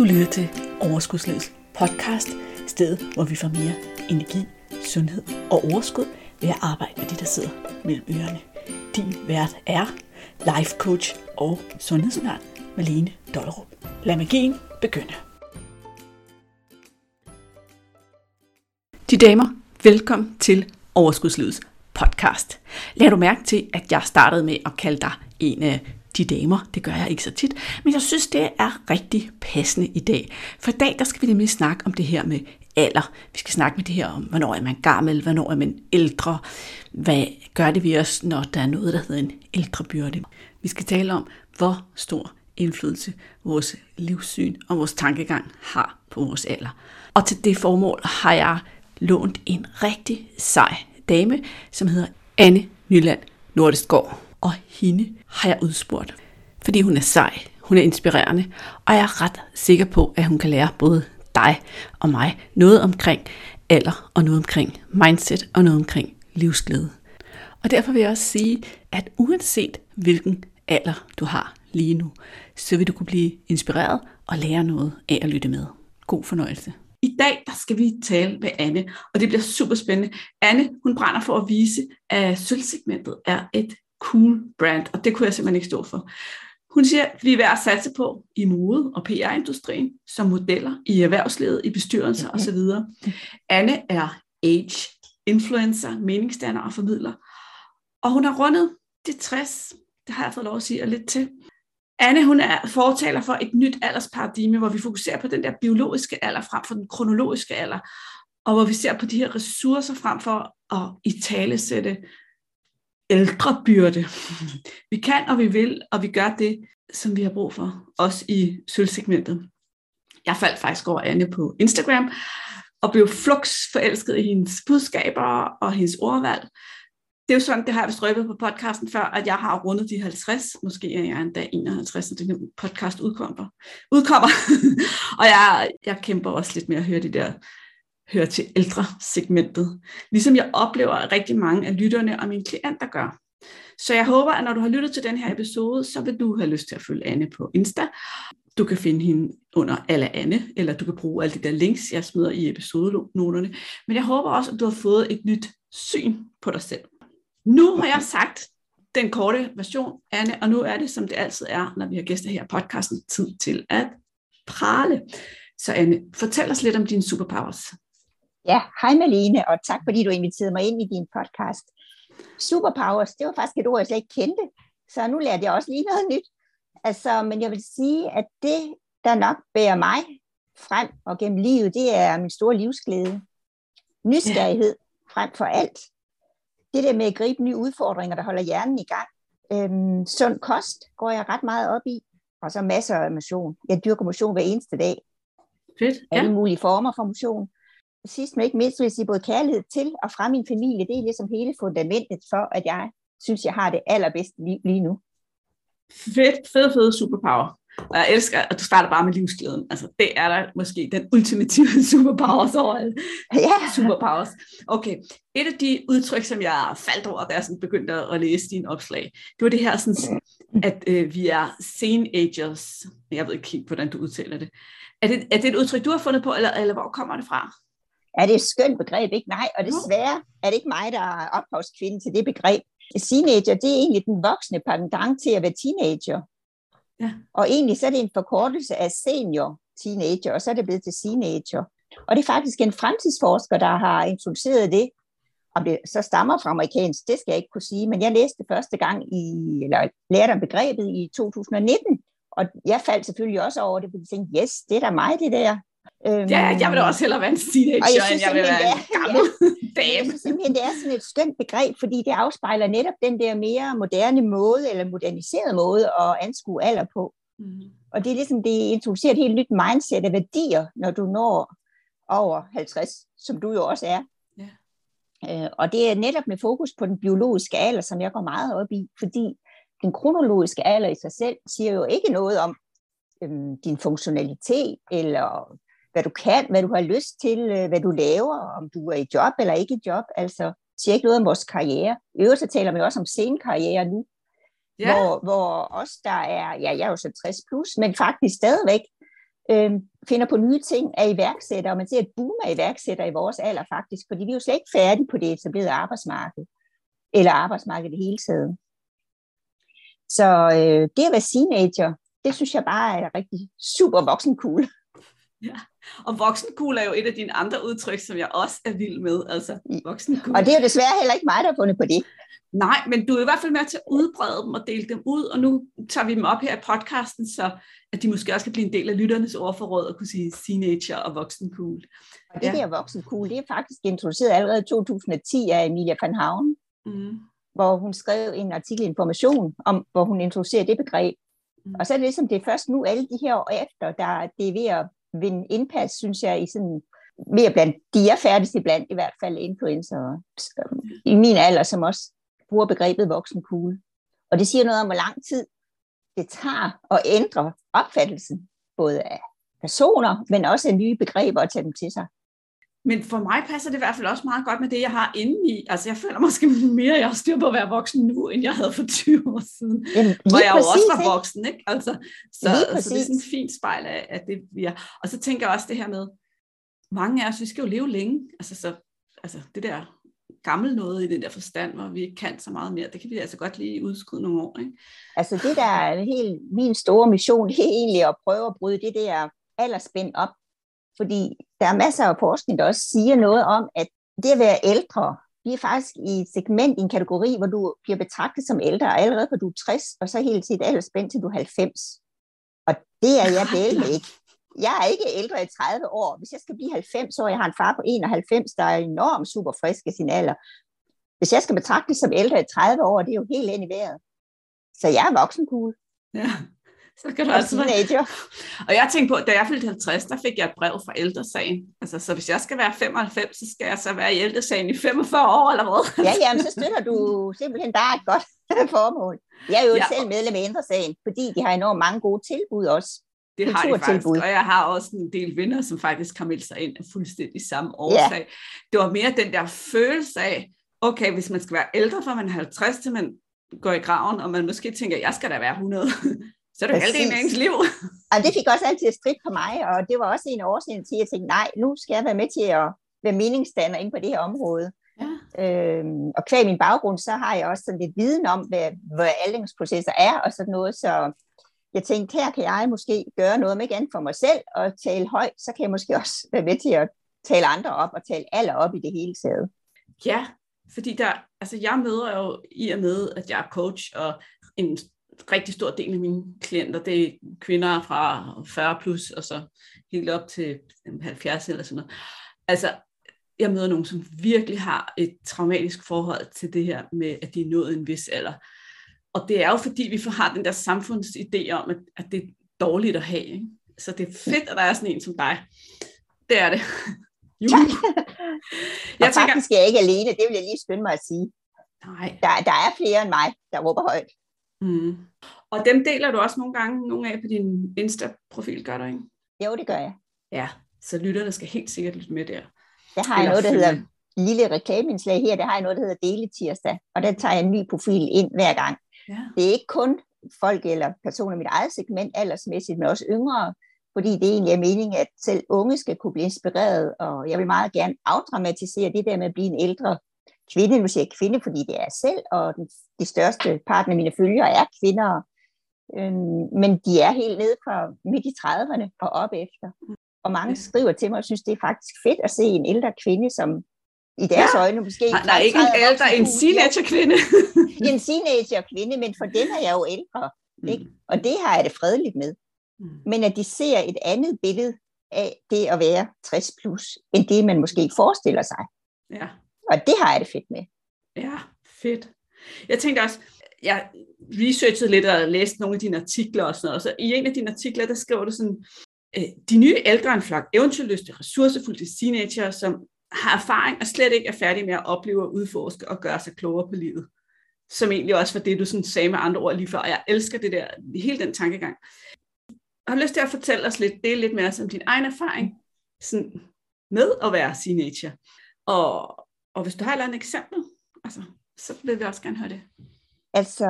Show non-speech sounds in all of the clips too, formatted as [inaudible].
Du lytter til Overskudslivets podcast, stedet hvor vi får mere energi, sundhed og overskud ved at arbejde med det, der sidder mellem ørerne. Din vært er life coach og sundhedsundern Malene Dollerup. Lad magien begynde. De damer, velkommen til Overskudslivets podcast. Lad du mærke til, at jeg startede med at kalde dig en af de damer. Det gør jeg ikke så tit, men jeg synes, det er rigtig passende i dag. For i dag, der skal vi nemlig snakke om det her med alder. Vi skal snakke med det her om, hvornår er man gammel, hvornår er man ældre, hvad gør det ved os, når der er noget, der hedder en ældrebyrde. Vi skal tale om, hvor stor indflydelse vores livssyn og vores tankegang har på vores alder. Og til det formål har jeg lånt en rigtig sej dame, som hedder Anne Nyland Nordestgaard og hende har jeg udspurgt. Fordi hun er sej, hun er inspirerende, og jeg er ret sikker på, at hun kan lære både dig og mig noget omkring alder og noget omkring mindset og noget omkring livsglæde. Og derfor vil jeg også sige, at uanset hvilken alder du har lige nu, så vil du kunne blive inspireret og lære noget af at lytte med. God fornøjelse. I dag der skal vi tale med Anne, og det bliver super spændende. Anne, hun brænder for at vise, at sølvsegmentet er et cool brand, og det kunne jeg simpelthen ikke stå for. Hun siger, at vi er værd at satse på i mode- og PR-industrien, som modeller i erhvervslivet, i bestyrelser osv. Anne er age influencer, meningsdanner og formidler. Og hun har rundet de 60, det har jeg fået lov at sige, og lidt til. Anne, hun er fortaler for et nyt aldersparadigme, hvor vi fokuserer på den der biologiske alder frem for den kronologiske alder, og hvor vi ser på de her ressourcer frem for at i tale sætte ældrebyrde. Vi kan, og vi vil, og vi gør det, som vi har brug for, også i sølvsegmentet. Jeg faldt faktisk over Anne på Instagram, og blev flux forelsket i hendes budskaber og hendes ordvalg. Det er jo sådan, det har jeg strøbet på podcasten før, at jeg har rundet de 50, måske er jeg endda 51, når den podcast udkommer. udkommer. [laughs] og jeg, jeg kæmper også lidt med at høre de der hører til ældre segmentet. Ligesom jeg oplever, at rigtig mange af lytterne og mine klienter gør. Så jeg håber, at når du har lyttet til den her episode, så vil du have lyst til at følge Anne på Insta. Du kan finde hende under alle Anne, eller du kan bruge alle de der links, jeg smider i episodenoterne. Men jeg håber også, at du har fået et nyt syn på dig selv. Nu har jeg sagt den korte version, Anne, og nu er det, som det altid er, når vi har gæster her i podcasten, tid til at prale. Så Anne, fortæl os lidt om dine superpowers. Ja, hej Malene, og tak fordi du inviterede mig ind i din podcast. Superpowers, det var faktisk et ord, jeg slet ikke kendte, så nu lærte jeg også lige noget nyt. Altså, men jeg vil sige, at det, der nok bærer mig frem og gennem livet, det er min store livsglæde. Nysgerrighed frem for alt. Det der med at gribe nye udfordringer, der holder hjernen i gang. Øhm, sund kost går jeg ret meget op i, og så masser af motion. Jeg dyrker motion hver eneste dag. Fedt, ja. Alle mulige former for motion sidst men ikke mindst vil jeg sige både kærlighed til og fra min familie. Det er ligesom hele fundamentet for, at jeg synes, jeg har det allerbedste liv lige nu. Fedt, fed, fed superpower. Og jeg elsker, at du starter bare med livsglæden. Altså, det er der måske den ultimative [laughs] superpowers over alle ja. superpowers. Okay, et af de udtryk, som jeg faldt over, da jeg sådan begyndte at læse dine opslag, det var det her, sådan, at øh, vi er sane agers. Jeg ved ikke helt, hvordan du udtaler det. Er det, er det et udtryk, du har fundet på, eller, eller hvor kommer det fra? Er det et skønt begreb, ikke? Nej, og desværre er det ikke mig, der er ophavskvinde til det begreb. Teenager, det er egentlig den voksne pendant til at være teenager. Ja. Og egentlig så er det en forkortelse af senior teenager, og så er det blevet til teenager. Og det er faktisk en fremtidsforsker, der har introduceret det. Om det så stammer fra amerikansk, det skal jeg ikke kunne sige, men jeg læste det første gang i, eller lærte om begrebet i 2019, og jeg faldt selvfølgelig også over det, fordi jeg tænkte, yes, det er da mig, det der. Øhm, ja, jeg vil da også hellere være en teenager, jeg end jeg vil være en gammel [laughs] dame. Jeg synes simpelthen, det er sådan et skønt begreb, fordi det afspejler netop den der mere moderne måde, eller moderniserede måde at anskue alder på. Mm. Og det er ligesom, det introducerer et helt nyt mindset af værdier, når du når over 50, som du jo også er. Ja. Øh, og det er netop med fokus på den biologiske alder, som jeg går meget op i, fordi den kronologiske alder i sig selv siger jo ikke noget om øhm, din funktionalitet, eller hvad du kan, hvad du har lyst til, øh, hvad du laver, om du er i job eller ikke i job. Altså, siger ikke noget om vores karriere. I øvrigt så taler vi også om scenekarriere nu, ja. hvor, hvor os, der er, ja, jeg er jo så 60 plus, men faktisk stadigvæk øh, finder på nye ting, iværksætter, og man ser et boom af iværksætter i vores alder faktisk, fordi vi er jo slet ikke færdige på det etablerede arbejdsmarked, eller arbejdsmarkedet i hele taget. Så øh, det at være teenager, det synes jeg bare er rigtig super voksen cool. Ja, og voksencool er jo et af dine andre udtryk, som jeg også er vild med, altså voksencool. Og det er jo desværre heller ikke mig, der har fundet på det. Nej, men du er i hvert fald med til at udbrede dem og dele dem ud, og nu tager vi dem op her i podcasten, så at de måske også kan blive en del af lytternes ordforråd og kunne sige teenager og voksencool. Og det ja. der voksencool, det er faktisk introduceret allerede i 2010 af Emilia van Havn, mm. hvor hun skrev en artikel Information, om, hvor hun introducerer det begreb. Mm. Og så er det ligesom, det er først nu alle de her år efter, der det er ved at vinde indpas, synes jeg, i sådan mere blandt, de er færdigste blandt i hvert fald influencer i min alder, som også bruger begrebet voksen cool. Og det siger noget om, hvor lang tid det tager at ændre opfattelsen, både af personer, men også af nye begreber at tage dem til sig. Men for mig passer det i hvert fald også meget godt med det, jeg har inde i. Altså jeg føler måske [laughs] mere, at jeg har styr på at være voksen nu, end jeg havde for 20 år siden. Jamen, hvor jeg præcis, jo også var voksen, ikke? Altså, så, så det er sådan et fint spejl af, af det, vi er. Og så tænker jeg også det her med, mange af os, vi skal jo leve længe. Altså, så, altså det der gammel noget i den der forstand, hvor vi ikke kan så meget mere. Det kan vi altså godt lige udskyde nogle år. Ikke? Altså det der er helt, min store mission, det er egentlig at prøve at bryde det der aldersspænd op. Fordi der er masser af forskning, der også siger noget om, at det at være ældre, vi er faktisk i et segment, i en kategori, hvor du bliver betragtet som ældre, allerede fra du er 60, og så helt til et aldersspænd til du er 90. Og det er jeg delt ikke jeg er ikke ældre i 30 år. Hvis jeg skal blive 90 år, jeg har en far på 91, der er enormt super frisk i sin alder. Hvis jeg skal betragtes som ældre i 30 år, det er jo helt ind i vejret. Så jeg er voksen cool. Ja, så kan du altså teenager. Og jeg tænkte på, da jeg fyldte 50, der fik jeg et brev fra ældresagen. Altså, så hvis jeg skal være 95, så skal jeg så være i ældresagen i 45 år, eller hvad? ja, jamen, så støtter du simpelthen bare et godt [laughs] formål. Jeg er jo ja. selv medlem af ældresagen, fordi de har enormt mange gode tilbud også. Det har de faktisk, og jeg har også en del venner, som faktisk har meldt sig ind af fuldstændig samme årsag. Yeah. Det var mere den der følelse af, okay, hvis man skal være ældre, fra man er 50 til man går i graven, og man måske tænker, jeg skal da være 100, [laughs] så er det halvdelen af ens liv. Og det fik også altid et skridt på mig, og det var også en årsag til, at jeg tænkte, nej, nu skal jeg være med til at være meningsstander inde på det her område. Ja. Øhm, og kvæg min baggrund, så har jeg også sådan lidt viden om, hvad, hvad aldringsprocesser er, og sådan noget, så jeg tænkte, her kan jeg måske gøre noget, med ikke for mig selv, og tale højt, så kan jeg måske også være med til at tale andre op, og tale alle op i det hele taget. Ja, fordi der, altså jeg møder jo i og med, at jeg er coach, og en rigtig stor del af mine klienter, det er kvinder fra 40 plus, og så helt op til 70 eller sådan noget. Altså, jeg møder nogen, som virkelig har et traumatisk forhold til det her med, at de er nået en vis alder. Og det er jo fordi, vi har den der samfundsidé om, at, at det er dårligt at have. Ikke? Så det er fedt, at der er sådan en som dig. Det er det. [laughs] Tak. jeg og tænker, faktisk er jeg ikke alene, det vil jeg lige skynde mig at sige. Nej. Der, der er flere end mig, der råber højt. Mm. Og dem deler du også nogle gange nogle af på din Insta-profil, gør du ikke? Jo, det gør jeg. Ja, så lytterne skal helt sikkert lytte med der. Der har jeg noget, der hedder lille reklameindslag her, der har jeg noget, der hedder Dele Tirsdag, og der tager jeg en ny profil ind hver gang. Ja. Det er ikke kun folk eller personer i mit eget segment aldersmæssigt, men også yngre, fordi det egentlig er meningen, at selv unge skal kunne blive inspireret, og jeg vil meget gerne afdramatisere det der med at blive en ældre kvinde. Nu siger jeg kvinde, fordi det er jeg selv, og den, de største partner af mine følgere er kvinder, øhm, men de er helt nede fra midt i 30'erne og op efter. Og mange skriver til mig og synes, det er faktisk fedt at se en ældre kvinde, som i deres ja. øjne måske... Nej, ikke en ældre, en teenager-kvinde. [laughs] en teenager-kvinde, men for dem er jeg jo ældre. Mm. Ikke? Og det har jeg det fredeligt med. Mm. Men at de ser et andet billede af det at være 60 plus, end det man måske forestiller sig. Ja. Og det har jeg det fedt med. Ja, fedt. Jeg tænkte også, jeg researchede lidt og læste nogle af dine artikler og sådan noget, og så i en af dine artikler, der skriver du sådan, øh, de nye ældre en flok eventyrlyste, ressourcefulde teenager, som har erfaring og slet ikke er færdig med at opleve og udforske og gøre sig klogere på livet. Som egentlig også var det, du sådan sagde med andre ord lige før. Og jeg elsker det der, hele den tankegang. Jeg har lyst til at fortælle os lidt, det lidt mere om din egen erfaring sådan med at være teenager. Og, og hvis du har et eller andet eksempel, altså, så vil vi også gerne høre det. Altså,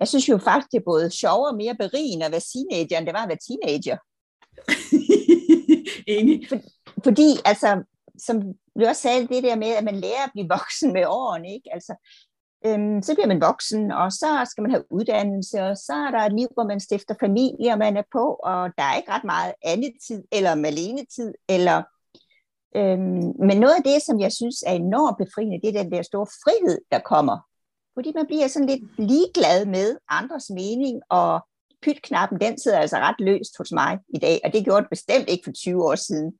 jeg synes jo faktisk, det er både sjovere og mere berigende at være teenager, end det var at være teenager. [laughs] Enig. For, fordi, altså, som du også sagde, det der med, at man lærer at blive voksen med årene, ikke? Altså, øhm, så bliver man voksen, og så skal man have uddannelse, og så er der et liv, hvor man stifter familie, og man er på, og der er ikke ret meget andet tid, eller malene tid, eller øhm, men noget af det, som jeg synes er enormt befriende, det er den der store frihed, der kommer. Fordi man bliver sådan lidt ligeglad med andres mening, og pytknappen, den sidder altså ret løst hos mig i dag, og det gjorde det bestemt ikke for 20 år siden.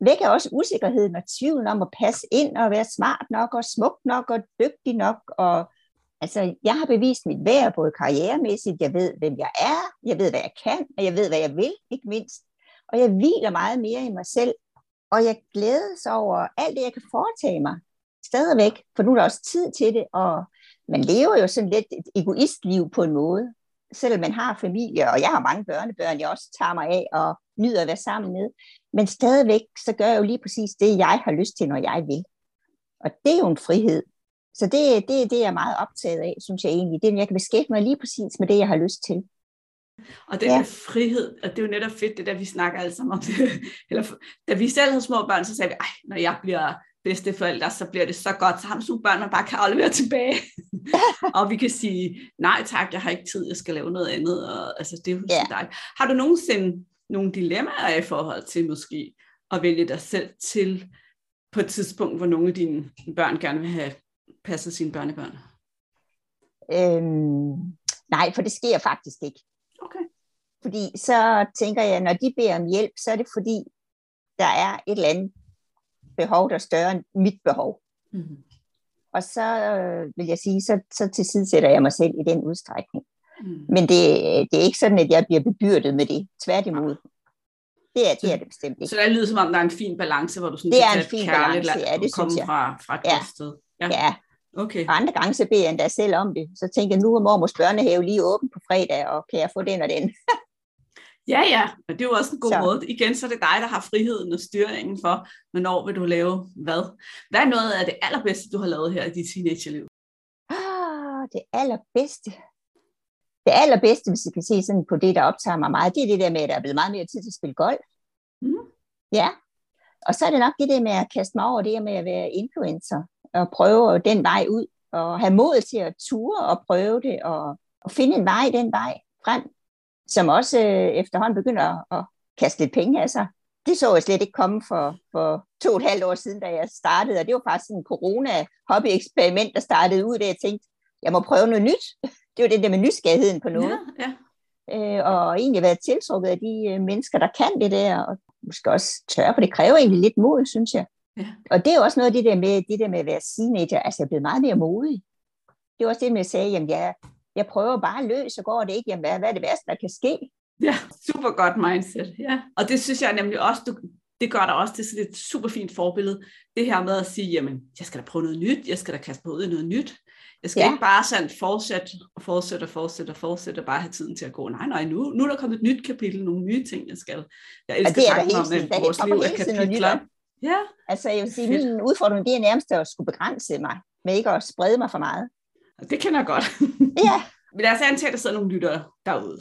Vækker også usikkerheden og tvivlen om at passe ind og være smart nok og smuk nok og dygtig nok. Og, altså, jeg har bevist mit værd både karrieremæssigt, jeg ved, hvem jeg er, jeg ved, hvad jeg kan, og jeg ved, hvad jeg vil, ikke mindst. Og jeg hviler meget mere i mig selv, og jeg glædes over alt det, jeg kan foretage mig stadigvæk, for nu er der også tid til det, og man lever jo sådan lidt et egoistliv på en måde selvom man har familie, og jeg har mange børnebørn, jeg også tager mig af og nyder at være sammen med, men stadigvæk, så gør jeg jo lige præcis det, jeg har lyst til, når jeg vil. Og det er jo en frihed. Så det, det er det, jeg er meget optaget af, synes jeg egentlig. Det er, jeg kan beskæftige mig lige præcis med det, jeg har lyst til. Og den ja. frihed, og det er jo netop fedt, det der vi snakker alle sammen om det. [laughs] Eller, da vi selv havde små børn, så sagde vi, ej, når jeg bliver bedsteforældre, så bliver det så godt, så har sådan børn, man bare kan aflevere tilbage. [laughs] og vi kan sige, nej tak, jeg har ikke tid, jeg skal lave noget andet. Og, altså, det er jo ja. dejligt. Har du nogensinde nogle dilemmaer i forhold til måske at vælge dig selv til på et tidspunkt, hvor nogle af dine børn gerne vil have passet sine børnebørn? Øhm, nej, for det sker faktisk ikke. Fordi så tænker jeg, når de beder om hjælp, så er det fordi, der er et eller andet behov, der er større end mit behov. Mm-hmm. Og så øh, vil jeg sige, så, så tilsidesætter jeg mig selv i den udstrækning. Mm. Men det, det er ikke sådan, at jeg bliver bebyrdet med det. Tværtimod. Det er, det er det bestemt ikke. Så det lyder som om, der er en fin balance, hvor du sådan det er en fin balance, ja, det synes jeg. Fra, fra et ja. sted. Ja. ja. Okay. Og andre gange så beder jeg endda selv om det. Så tænker jeg, nu er mormors børnehave lige åben på fredag, og kan jeg få den og den? [laughs] Ja, ja, men det er jo også en god så. måde. Igen, så er det dig, der har friheden og styringen for, hvornår vil du lave hvad. Hvad er noget af det allerbedste, du har lavet her i dit teenagerliv? Ah, det allerbedste. Det allerbedste, hvis I kan se sådan på det, der optager mig meget, det er det der med, at der er blevet meget mere tid til at spille golf. Mm. Ja. Og så er det nok det der med at kaste mig over det med at være influencer, og prøve den vej ud, og have mod til at ture og prøve det, og, og finde en vej den vej frem som også øh, efterhånden begynder at, kaste lidt penge af sig. Det så jeg slet ikke komme for, for to og et halvt år siden, da jeg startede, og det var faktisk en corona-hobby-eksperiment, der startede ud, da jeg tænkte, jeg må prøve noget nyt. [laughs] Det var det der med nysgerrigheden på noget. Ja, ja. Øh, og egentlig været tiltrukket af de øh, mennesker, der kan det der, og måske også tør, for det kræver egentlig lidt mod, synes jeg. Ja. Og det er også noget af det der med, det der med at være teenager, altså jeg er blevet meget mere modig. Det var også det med at sige, at jeg, jeg prøver bare løs, så går det ikke. Jamen, hvad, hvad er det værste, der kan ske? Ja, super godt mindset. Ja. Og det synes jeg nemlig også, du, det gør dig også til sådan et super fint forbillede. Det her med at sige, jamen, jeg skal da prøve noget nyt, jeg skal da kaste mig ud i noget nyt. Jeg skal ja. ikke bare sådan fortsætte og fortsætte og fortsætte og fortsætte og bare have tiden til at gå. Nej, nej, nu, nu er der kommet et nyt kapitel, nogle nye ting, jeg skal. Jeg elsker ja, er tanken om, at vores liv er kapitler. Ja. Altså, jeg vil sige, Fedt. min udfordring, det er nærmest at skulle begrænse mig, med ikke at sprede mig for meget. Det kender jeg godt. [laughs] ja. Men lad os antage, at der sidder nogle lyttere derude.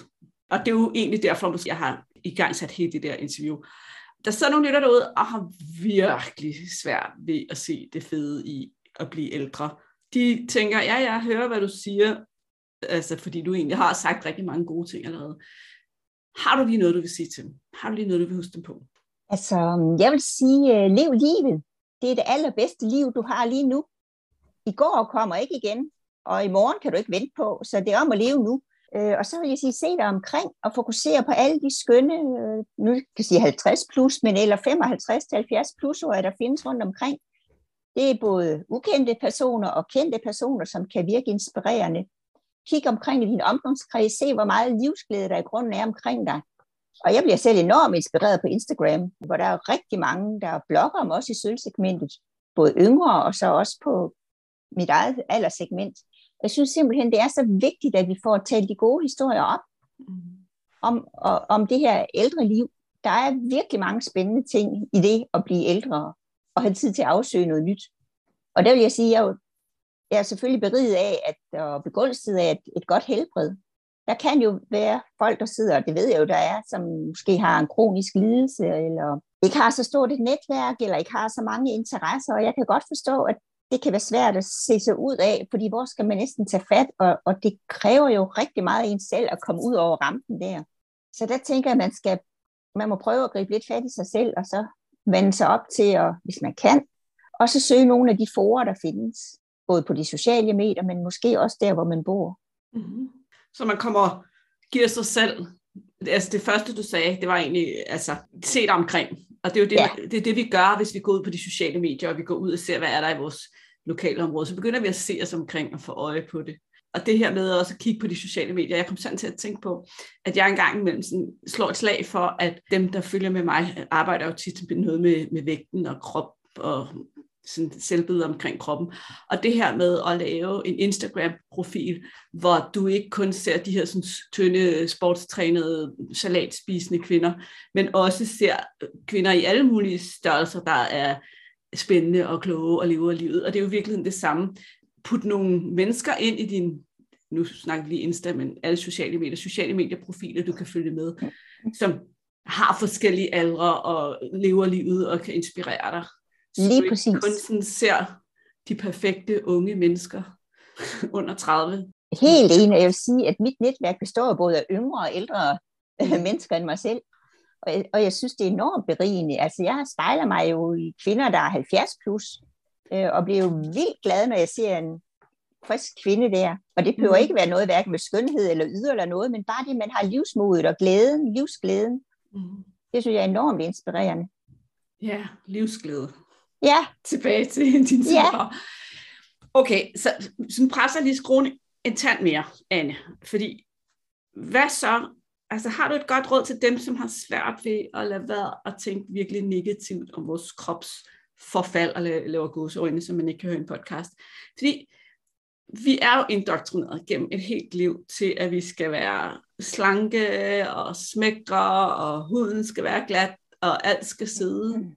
Og det er jo egentlig derfor, at jeg har i gang sat hele det der interview. Der sidder nogle lyttere derude og har virkelig svært ved at se det fede i at blive ældre. De tænker, ja, jeg hører, hvad du siger, altså fordi du egentlig har sagt rigtig mange gode ting allerede. Har du lige noget, du vil sige til dem? Har du lige noget, du vil huske dem på? Altså, jeg vil sige, uh, lev livet. Det er det allerbedste liv, du har lige nu. I går kommer ikke igen og i morgen kan du ikke vente på, så det er om at leve nu. Øh, og så vil jeg sige, se dig omkring og fokusere på alle de skønne, øh, nu kan jeg sige 50 plus, men eller 55 til 70 plus år, der findes rundt omkring. Det er både ukendte personer og kendte personer, som kan virke inspirerende. Kig omkring i din omgangskreds, se hvor meget livsglæde der i grunden er omkring dig. Og jeg bliver selv enormt inspireret på Instagram, hvor der er rigtig mange, der blogger om os i sølvsegmentet, både yngre og så også på mit eget alderssegment. Jeg synes simpelthen, det er så vigtigt, at vi får talt de gode historier op mm. om, og, om det her ældre liv. Der er virkelig mange spændende ting i det at blive ældre og have tid til at afsøge noget nyt. Og der vil jeg sige, at jeg, jeg er selvfølgelig beriget af, at, og begunstiget af et, et godt helbred. der kan jo være folk, der sidder, og det ved jeg jo, der er, som måske har en kronisk lidelse, eller ikke har så stort et netværk, eller ikke har så mange interesser, og jeg kan godt forstå, at det kan være svært at se sig ud af, fordi hvor skal man næsten tage fat, og, og det kræver jo rigtig meget af en selv at komme ud over rampen der. Så der tænker jeg, at man, skal, man må prøve at gribe lidt fat i sig selv, og så vende sig op til, at, hvis man kan, og så søge nogle af de forer, der findes, både på de sociale medier, men måske også der, hvor man bor. Mm-hmm. Så man kommer giver sig selv, altså det første du sagde, det var egentlig, altså, se dig omkring. Og det er jo det, ja. det, er det, vi gør, hvis vi går ud på de sociale medier, og vi går ud og ser, hvad er der i vores lokale område. Så begynder vi at se os omkring og få øje på det. Og det her med også at kigge på de sociale medier, jeg kom sådan til at tænke på, at jeg engang imellem sådan slår et slag for, at dem, der følger med mig, arbejder jo tit med noget med, med vægten og krop og sådan selvbillede omkring kroppen. Og det her med at lave en Instagram-profil, hvor du ikke kun ser de her sådan, tynde, sportstrænede, salatspisende kvinder, men også ser kvinder i alle mulige størrelser, der er spændende og kloge og lever livet. Og det er jo virkelig det samme. Put nogle mennesker ind i din, nu snakker vi lige Insta, men alle sociale medier, sociale medieprofiler, du kan følge med, som har forskellige aldre og lever livet og kan inspirere dig. Lige præcis. kun sådan ser de perfekte unge mennesker under 30. Helt enig. Jeg vil sige, at mit netværk består både af yngre og ældre mm. mennesker end mig selv. Og jeg, og jeg synes, det er enormt berigende. Altså, jeg spejler mig jo i kvinder, der er 70 plus, øh, og bliver jo vildt glad, når jeg ser en frisk kvinde der. Og det behøver mm. ikke være noget hverken med skønhed eller yder eller noget, men bare det, man har livsmodet og glæden, livsglæden. Mm. Det synes jeg er enormt inspirerende. Ja, livsglæde. Ja. Tilbage til [laughs] din ja. Okay, så, så presser lige skruen en tand mere, Anne. Fordi, hvad så? Altså, har du et godt råd til dem, som har svært ved at lade være at tænke virkelig negativt om vores krops forfald, og laver gåseøjne, som man ikke kan høre i en podcast? Fordi vi er jo indoktrineret gennem et helt liv til, at vi skal være slanke og smækre, og huden skal være glat, og alt skal sidde.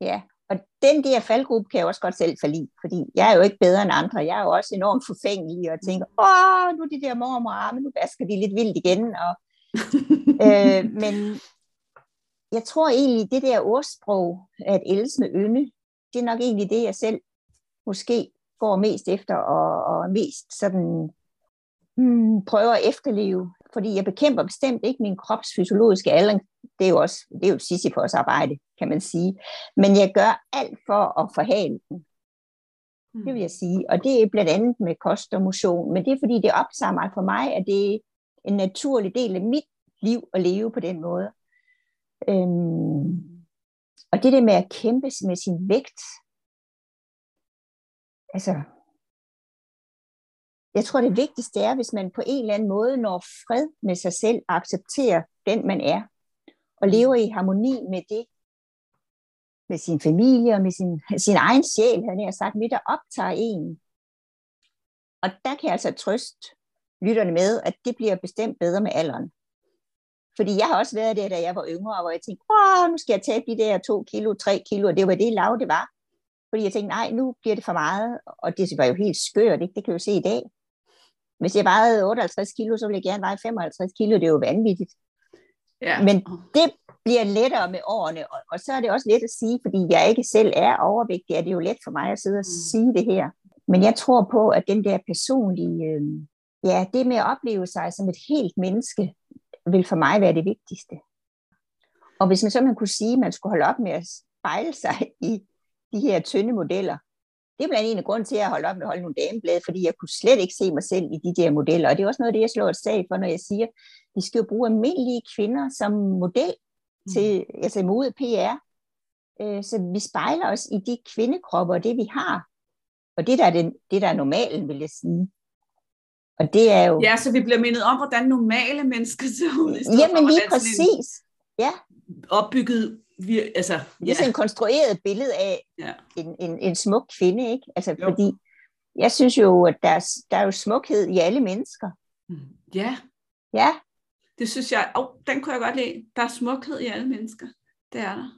Ja, og den der faldgruppe kan jeg også godt selv falde fordi jeg er jo ikke bedre end andre. Jeg er jo også enormt forfængelig og tænker, åh, nu er de der mormor men nu basker de lidt vildt igen. Og, [laughs] øh, men jeg tror egentlig, det der ordsprog, at ældes med ynde, det er nok egentlig det, jeg selv måske går mest efter, og, og mest sådan hmm, prøver at efterleve. Fordi jeg bekæmper bestemt ikke min krops fysiologiske aldring. Det er jo også det er jo et Sisyfos arbejde kan man sige. Men jeg gør alt for at forhale den. Mm. Det vil jeg sige. Og det er blandt andet med kost og motion. Men det er fordi, det optager mig for mig, at det er en naturlig del af mit liv at leve på den måde. Øhm, og det der med at kæmpe med sin vægt, altså, jeg tror det vigtigste er, hvis man på en eller anden måde når fred med sig selv og accepterer den man er, og lever i harmoni med det, med sin familie og med sin, sin egen sjæl, han har sagt, med der optager en. Og der kan jeg altså trøste lytterne med, at det bliver bestemt bedre med alderen. Fordi jeg har også været der, da jeg var yngre, hvor jeg tænkte, åh, nu skal jeg tage de der to kilo, tre kilo, og det var det lav, det var. Fordi jeg tænkte, nej, nu bliver det for meget, og det var jo helt skørt, ikke? det kan jeg jo se i dag. Hvis jeg vejede 58 kilo, så ville jeg gerne veje 55 kilo, det er jo vanvittigt. Ja. Men det bliver lettere med årene, og, og så er det også let at sige, fordi jeg ikke selv er overvægtig, er det jo let for mig at sidde og mm. sige det her. Men jeg tror på, at den der personlige, øh, ja, det med at opleve sig som et helt menneske, vil for mig være det vigtigste. Og hvis man så man kunne sige, at man skulle holde op med at spejle sig [laughs] i de her tynde modeller, det er blandt en af grunden til, at jeg holdt op med at holde nogle dameblade, fordi jeg kunne slet ikke se mig selv i de der modeller. Og det er også noget af det, jeg slår et sag for, når jeg siger, at vi skal jo bruge almindelige kvinder som model mm. til altså mod PR. Øh, så vi spejler os i de kvindekropper og det, vi har. Og det, der er, den, det, der er normalen, vil jeg sige. Og det er jo... Ja, så vi bliver mindet om, hvordan normale mennesker ser ud. Jamen lige præcis. Ja. Opbygget vi, altså, ja. Det er sådan en konstrueret billede af ja. en, en, en smuk kvinde, ikke? Altså, jo. fordi jeg synes jo, at der er, der er jo smukhed i alle mennesker. Mm. Ja. Ja. Det synes jeg, oh, den kunne jeg godt lide. Der er smukhed i alle mennesker. Det er der.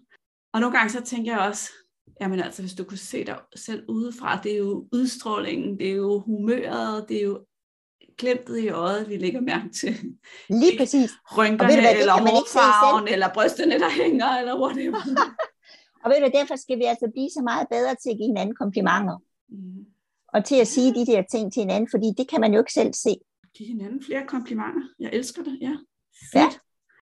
Og nogle gange så tænker jeg også, jamen altså, hvis du kunne se dig selv udefra, det er jo udstrålingen, det er jo humøret, det er jo glemtet i øjet, vi lægger mærke til. Lige præcis. [laughs] Rynkerne, hvad, eller hårfarven, eller brysterne, der hænger, eller whatever. [laughs] og ved du, derfor skal vi altså blive så meget bedre til at give hinanden komplimenter. Mm. Og til at sige de der ting til hinanden, fordi det kan man jo ikke selv se. Give hinanden flere komplimenter. Jeg elsker det, ja. Fedt.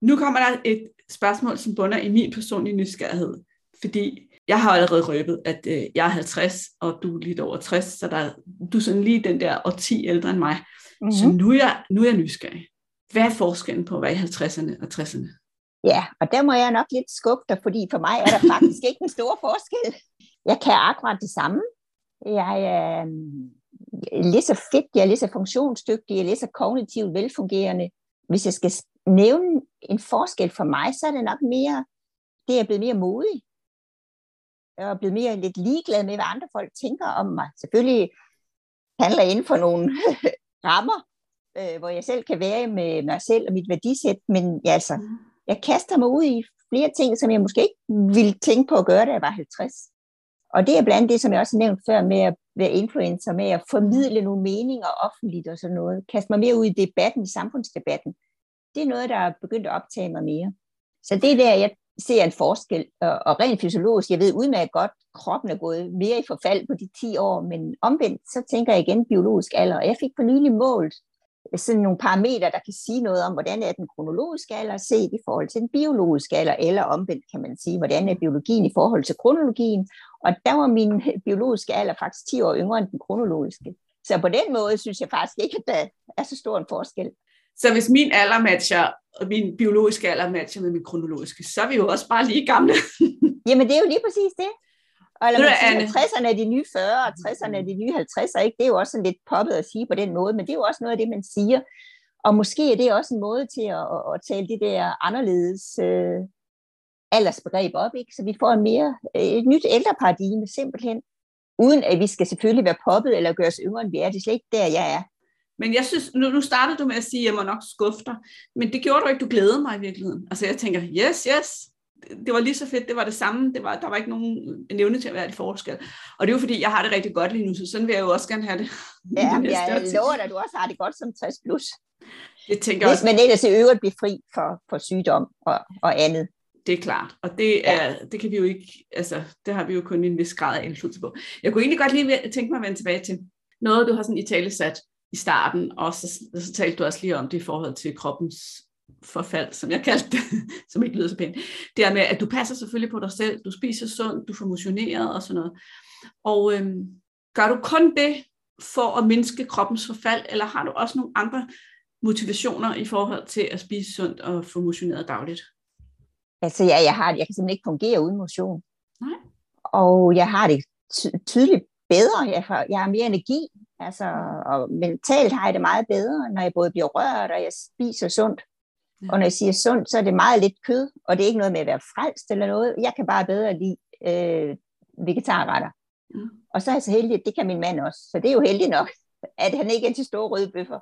Nu kommer der et spørgsmål, som bunder i min personlige nysgerrighed. Fordi jeg har allerede røbet, at øh, jeg er 50, og du er lidt over 60, så der, du er sådan lige den der 10 ældre end mig. Mm-hmm. Så nu er, jeg, nu er jeg nysgerrig. Hvad er forskellen på at være i 50'erne og 60'erne? Ja, og der må jeg nok lidt skubbe dig, fordi for mig er der faktisk [laughs] ikke en stor forskel. Jeg kan akkurat det samme. Jeg er øh, lige så fedt, jeg er lige så funktionsdygtig, jeg er lige så kognitivt velfungerende. Hvis jeg skal nævne en forskel for mig, så er det nok mere, det er blevet mere modig. Jeg er blevet mere lidt ligeglad med, hvad andre folk tænker om mig. Selvfølgelig handler inden for nogle [laughs] rammer, øh, hvor jeg selv kan være med mig selv og mit værdisæt, men ja, altså, jeg kaster mig ud i flere ting, som jeg måske ikke ville tænke på at gøre, da jeg var 50. Og det er blandt det, som jeg også nævnte før, med at være influencer, med at formidle nogle meninger offentligt og sådan noget. Kaste mig mere ud i debatten, i samfundsdebatten. Det er noget, der er begyndt at optage mig mere. Så det er der, jeg ser en forskel. Og rent fysiologisk, jeg ved udmærket godt, kroppen er gået mere i forfald på de 10 år, men omvendt, så tænker jeg igen biologisk alder. Og jeg fik for nylig målt øh, sådan nogle parametre, der kan sige noget om, hvordan er den kronologiske alder set i forhold til den biologiske alder, eller omvendt kan man sige, hvordan er biologien i forhold til kronologien. Og der var min [laughs] biologiske alder faktisk 10 år yngre end den kronologiske. Så på den måde synes jeg faktisk ikke, at der er så stor en forskel. Så hvis min alder matcher, og min biologiske alder matcher med min kronologiske, så er vi jo også bare lige gamle. [laughs] Jamen det er jo lige præcis det. Og eller man siger, 60'erne er de nye 40, og 60'erne er de nye 50'er, ikke? det er jo også sådan lidt poppet at sige på den måde, men det er jo også noget af det, man siger. Og måske er det også en måde til at, at, at tale det der anderledes øh, aldersbegreb op, ikke? så vi får en mere, et nyt ældreparadigme simpelthen, uden at vi skal selvfølgelig være poppet eller gøre os yngre, end vi er. Det er slet ikke der, jeg er. Men jeg synes, nu, nu startede du med at sige, at jeg må nok skuffe dig, men det gjorde du ikke, du glædede mig i virkeligheden. Altså jeg tænker, yes, yes, det var lige så fedt, det var det samme, det var, der var ikke nogen nævne til at være et forskel. Og det er jo fordi, jeg har det rigtig godt lige nu, så sådan vil jeg jo også gerne have det. Ja, [laughs] det jeg lover dig, at du også har det godt som 60 plus. Det tænker jeg også. Men ellers i øvrigt blive fri for, for sygdom og, og andet. Det er klart, og det, er, ja. det kan vi jo ikke, altså det har vi jo kun en vis grad af indflydelse på. Jeg kunne egentlig godt lige tænke mig at vende tilbage til noget, du har sådan i tale sat i starten, og så, så talte du også lige om det i forhold til kroppens forfald, som jeg kaldte det, [laughs] som ikke lyder så pænt. Det er med, at du passer selvfølgelig på dig selv, du spiser sundt, du får motioneret og sådan noget. Og øhm, gør du kun det for at mindske kroppens forfald, eller har du også nogle andre motivationer i forhold til at spise sundt og få motioneret dagligt? Altså ja, jeg, har, jeg kan simpelthen ikke fungere uden motion. Nej. Og jeg har det ty- tydeligt bedre. Jeg har, jeg har mere energi. Altså, og mentalt har jeg det meget bedre, når jeg både bliver rørt, og jeg spiser sundt. Ja. Og når jeg siger sundt, så er det meget lidt kød, og det er ikke noget med at være frelst eller noget. Jeg kan bare bedre lide øh, vegetarretter. Mm. Og så er jeg så heldig, at det kan min mand også. Så det er jo heldigt nok, [laughs] at han ikke er til store røde bøffer.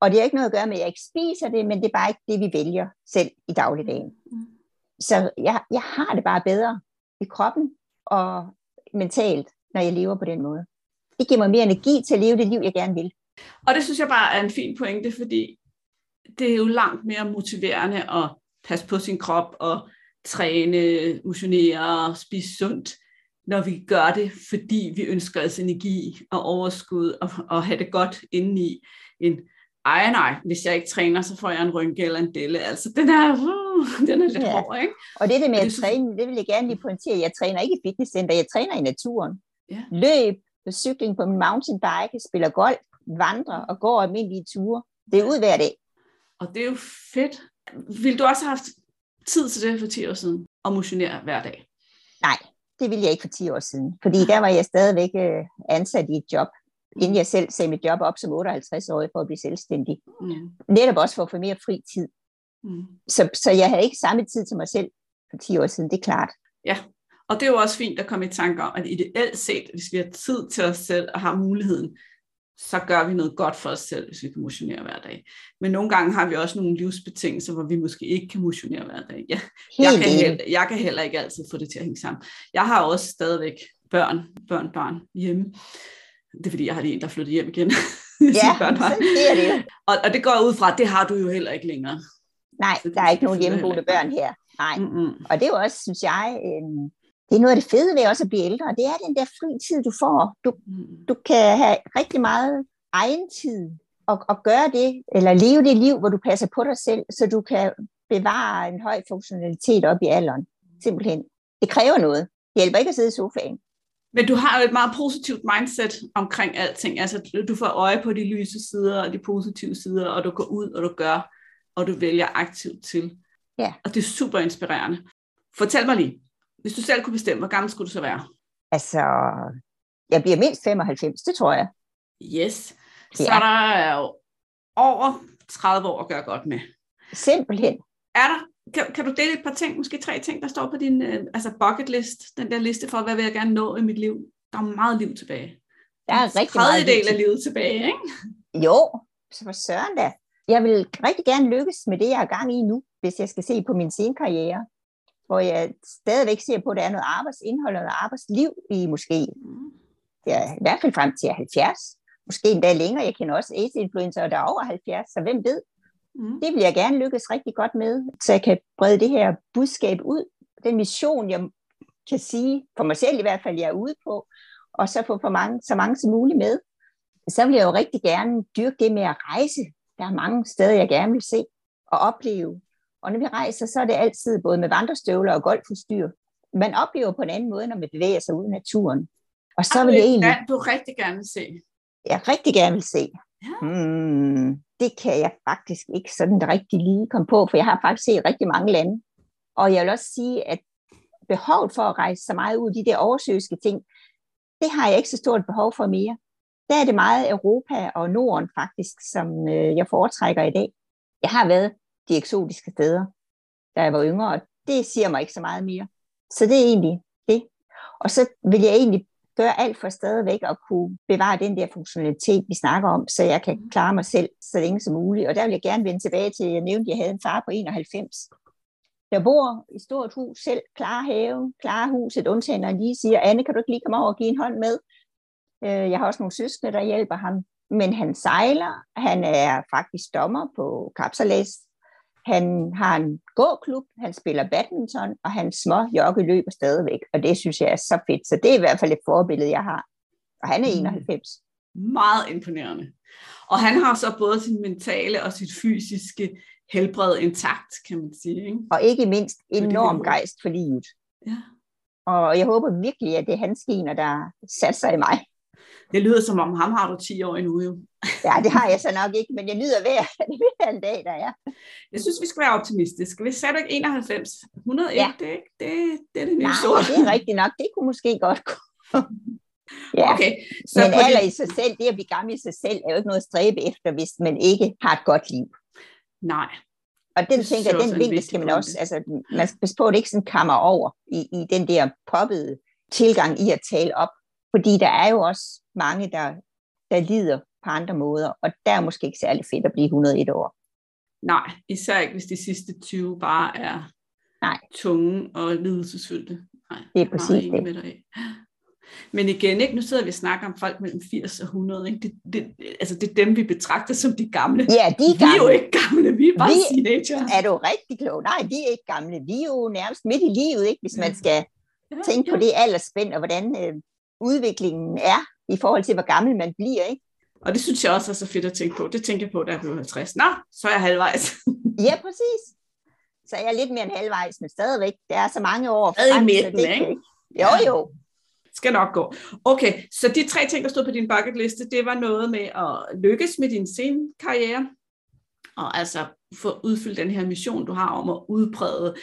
Og det har ikke noget at gøre med, at jeg ikke spiser det, men det er bare ikke det, vi vælger selv i dagligdagen. Mm. Så jeg, jeg har det bare bedre i kroppen og mentalt, når jeg lever på den måde. Det giver mig mere energi til at leve det liv, jeg gerne vil. Og det synes jeg bare er en fin pointe, fordi det er jo langt mere motiverende at passe på sin krop og træne, motionere, spise sundt, når vi gør det, fordi vi ønsker os energi og overskud og, og have det godt indeni, en ej nej, hvis jeg ikke træner, så får jeg en rynke eller en delle. Altså, den er, uh, den er lidt ja. hård, ikke? Og det der med at træne, det vil jeg gerne lige pointere. Jeg træner ikke i fitnesscenter, jeg træner i naturen. Ja. Løb, cykling på min mountainbike, spiller golf, vandrer og går almindelige ture. Det er ud hver dag. Og det er jo fedt. Vil du også have haft tid til det for 10 år siden, at motionere hver dag? Nej, det ville jeg ikke for 10 år siden. Fordi der var jeg stadigvæk øh, ansat i et job, inden jeg selv sagde mit job op som 58-årig for at blive selvstændig. Mm. Netop også for at få mere fri tid. Mm. Så, så jeg havde ikke samme tid til mig selv for 10 år siden, det er klart. Ja, og det er jo også fint at komme i tanke om, at ideelt set, hvis vi har tid til os selv og har muligheden, så gør vi noget godt for os selv, hvis vi kan motionere hver dag. Men nogle gange har vi også nogle livsbetingelser, hvor vi måske ikke kan motionere hver dag. Ja, jeg, kan heller, jeg kan heller ikke altid få det til at hænge sammen. Jeg har også stadigvæk børn, børn, barn hjemme. Det er fordi, jeg har lige en, der er flyttet hjem igen. [laughs] ja, børn har. det er det jo. Og, og det går ud fra, det har du jo heller ikke længere. Nej, der er ikke nogen hjemmeboende børn her. Nej. Mm-hmm. Og det er jo også, synes jeg, øh, det er noget af det fede ved også at blive ældre. Det er den der fri tid, du får. Du, mm. du kan have rigtig meget egen tid og, og gøre det, eller leve det liv, hvor du passer på dig selv, så du kan bevare en høj funktionalitet op i alderen. Simpelthen. Det kræver noget. Det hjælper ikke at sidde i sofaen. Men du har jo et meget positivt mindset omkring alting. Altså, du får øje på de lyse sider og de positive sider, og du går ud, og du gør, og du vælger aktivt til. Ja. Og det er super inspirerende. Fortæl mig lige, hvis du selv kunne bestemme, hvor gammel skulle du så være? Altså, jeg bliver mindst 95, det tror jeg. Yes. Så ja. der er jo over 30 år at gøre godt med. Simpelthen. Er der, kan, kan du dele et par ting, måske tre ting, der står på din øh, altså bucket list, den der liste for, hvad vil jeg gerne nå i mit liv? Der er meget liv tilbage. Der er rigtig meget del af livet tilbage, ikke? Jo, så for søren da. Jeg vil rigtig gerne lykkes med det, jeg er gang i nu, hvis jeg skal se på min scenekarriere hvor jeg stadigvæk ser på, at der er noget arbejdsindhold og noget arbejdsliv i måske, ja, i hvert fald frem til 70, måske endda længere. Jeg kender også AIDS-influencer, der er over 70, så hvem ved? Mm. Det vil jeg gerne lykkes rigtig godt med, så jeg kan brede det her budskab ud. Den mission, jeg kan sige, for mig selv i hvert fald, jeg er ude på, og så få for mange, så mange som muligt med. Så vil jeg jo rigtig gerne dyrke det med at rejse. Der er mange steder, jeg gerne vil se og opleve. Og når vi rejser, så er det altid både med vandrestøvler og golfudstyr. Man oplever på en anden måde, når man bevæger sig ud i naturen. Og så vil jeg egentlig... du rigtig gerne vil se. Jeg rigtig gerne vil se. Ja. Hmm, det kan jeg faktisk ikke sådan rigtig lige komme på, for jeg har faktisk set rigtig mange lande. Og jeg vil også sige, at behovet for at rejse så meget ud, de der oversøiske ting, det har jeg ikke så stort behov for mere. Der er det meget Europa og Norden faktisk, som øh, jeg foretrækker i dag. Jeg har været de eksotiske steder, da jeg var yngre, og det siger mig ikke så meget mere. Så det er egentlig det. Og så vil jeg egentlig gøre alt for stadigvæk at kunne bevare den der funktionalitet, vi snakker om, så jeg kan klare mig selv så længe som muligt. Og der vil jeg gerne vende tilbage til, jeg nævnte, at jeg havde en far på 91. Jeg bor i stort hus selv, klar have, klar huset, undtagen når lige siger, Anne, kan du ikke lige komme over og give en hånd med? Øh, jeg har også nogle søskende, der hjælper ham. Men han sejler, han er faktisk dommer på kapsalæs han har en gåklub, han spiller badminton, og han små jogge løber stadigvæk, og det synes jeg er så fedt. Så det er i hvert fald et forbillede, jeg har. Og han er 91. Mm. Meget imponerende. Og han har så både sin mentale og sit fysiske helbred intakt, kan man sige. Ikke? Og ikke mindst enorm gejst for livet. Ja. Og jeg håber virkelig, at det er hans gener, der satte sig i mig. Det lyder som om, ham har du 10 år endnu jo. Ja, det har jeg så nok ikke, men jeg nyder hver, [laughs] hver en dag, der er. Jeg synes, vi skal være optimistiske. Hvis ikke 91, 101, ja. det, det, det er det nye Nej, sort. det er rigtigt nok. Det kunne måske godt gå. Ja, okay, så men alder det... i sig selv, det at blive gammel i sig selv, er jo ikke noget at stræbe efter, hvis man ikke har et godt liv. Nej. Og den, det tænker, den vinkel skal man også, altså man skal passe på, at det ikke sådan kammer over i, i den der poppede tilgang i at tale op. Fordi der er jo også mange, der, der lider på andre måder, og der er måske ikke særlig fedt at blive 101 år. Nej, især ikke hvis de sidste 20 bare er Nej. tunge og lidelsesfyldte. Nej, det er præcis det. Med dig. Men igen, ikke? nu sidder vi og snakker om folk mellem 80 og 100. Ikke? Det, det, altså det er dem, vi betragter som de gamle. Ja, de er gamle. Vi er jo ikke gamle, vi er bare vi, teenager. Er du rigtig klog? Nej, de er ikke gamle. Vi er jo nærmest midt i livet, ikke? hvis man skal ja, tænke ja. på det aldersspænd, og hvordan øh, udviklingen er i forhold til, hvor gammel man bliver. Ikke? Og det synes jeg også er så fedt at tænke på. Det tænker jeg på, da jeg blev 50. Nå, så er jeg halvvejs. [laughs] ja, præcis. Så er jeg lidt mere end halvvejs, men stadigvæk. Det er så mange år frem. i midten, det, ikke? Jo, jo. Skal nok gå. Okay, så de tre ting, der stod på din bucketliste, det var noget med at lykkes med din scenekarriere, og altså få udfyldt den her mission, du har om at udbrede